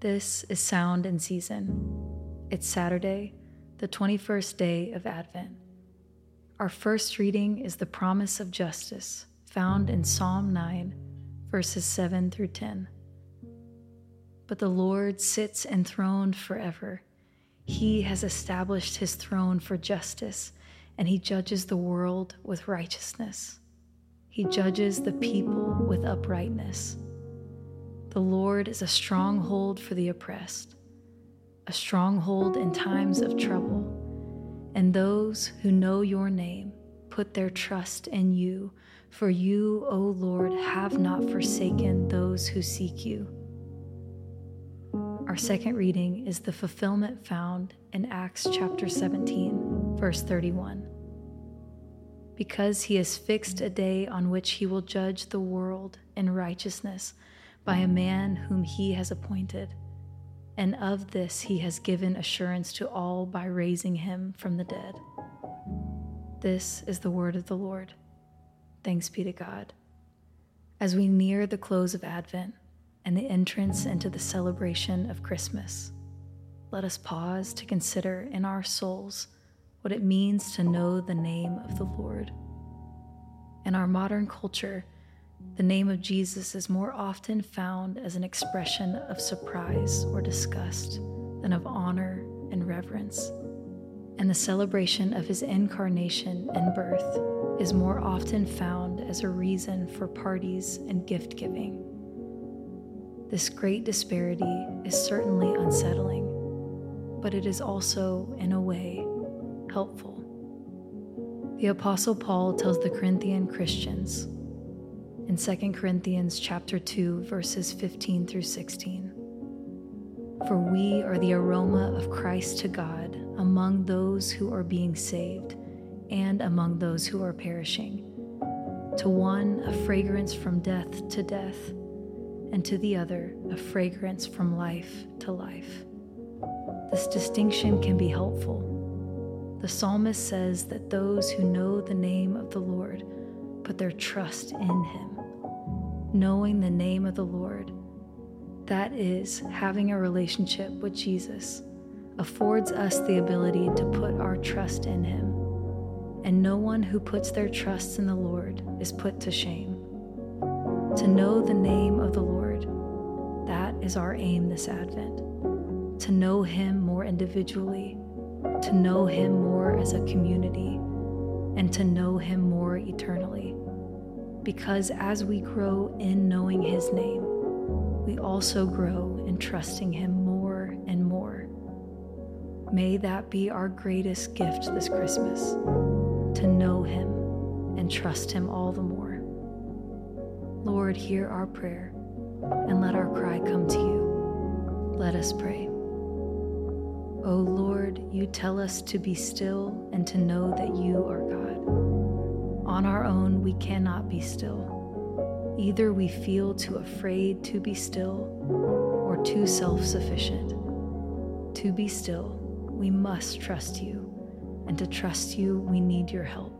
This is Sound and Season. It's Saturday, the 21st day of Advent. Our first reading is the promise of justice found in Psalm 9, verses 7 through 10. But the Lord sits enthroned forever. He has established his throne for justice, and he judges the world with righteousness. He judges the people with uprightness. The Lord is a stronghold for the oppressed, a stronghold in times of trouble. And those who know your name put their trust in you, for you, O Lord, have not forsaken those who seek you. Our second reading is the fulfillment found in Acts chapter 17, verse 31. Because he has fixed a day on which he will judge the world in righteousness by a man whom he has appointed. And of this he has given assurance to all by raising him from the dead. This is the word of the Lord. Thanks be to God. As we near the close of Advent and the entrance into the celebration of Christmas, let us pause to consider in our souls what it means to know the name of the Lord. In our modern culture, the name of Jesus is more often found as an expression of surprise or disgust than of honor and reverence. And the celebration of his incarnation and birth is more often found as a reason for parties and gift giving. This great disparity is certainly unsettling, but it is also, in a way, helpful. The Apostle Paul tells the Corinthian Christians in 2 Corinthians chapter 2 verses 15 through 16. For we are the aroma of Christ to God among those who are being saved and among those who are perishing. To one, a fragrance from death to death, and to the other, a fragrance from life to life. This distinction can be helpful. The psalmist says that those who know the name of the Lord put their trust in him knowing the name of the Lord, that is, having a relationship with Jesus, affords us the ability to put our trust in Him. And no one who puts their trust in the Lord is put to shame. To know the name of the Lord, that is our aim this Advent. To know Him more individually, to know Him more as a community, and to know Him more eternally because as we grow in knowing His name, we also grow in trusting Him more and more. May that be our greatest gift this Christmas to know Him and trust Him all the more. Lord, hear our prayer and let our cry come to you. Let us pray. O Lord, you tell us to be still and to know that you are God. On our own, we cannot be still. Either we feel too afraid to be still or too self sufficient. To be still, we must trust you, and to trust you, we need your help.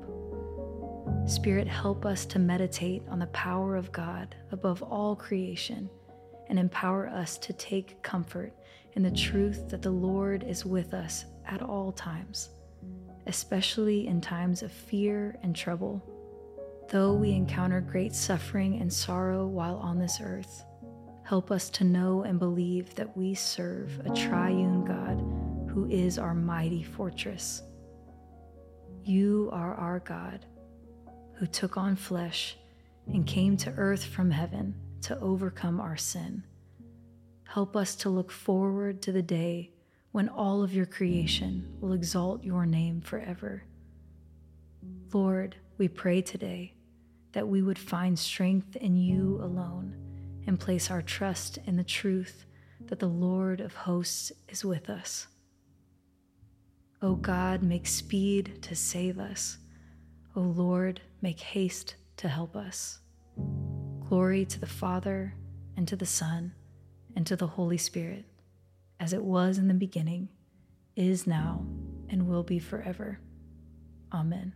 Spirit, help us to meditate on the power of God above all creation and empower us to take comfort in the truth that the Lord is with us at all times especially in times of fear and trouble. Though we encounter great suffering and sorrow while on this earth, help us to know and believe that we serve a triune God who is our mighty fortress. You are our God, who took on flesh and came to earth from heaven to overcome our sin. Help us to look forward to the day when all of your creation will exalt your name forever. Lord, we pray today that we would find strength in you alone and place our trust in the truth that the Lord of hosts is with us. O God, make speed to save us. O Lord, make haste to help us. Glory to the Father, and to the Son, and to the Holy Spirit as it was in the beginning, is now, and will be forever. Amen.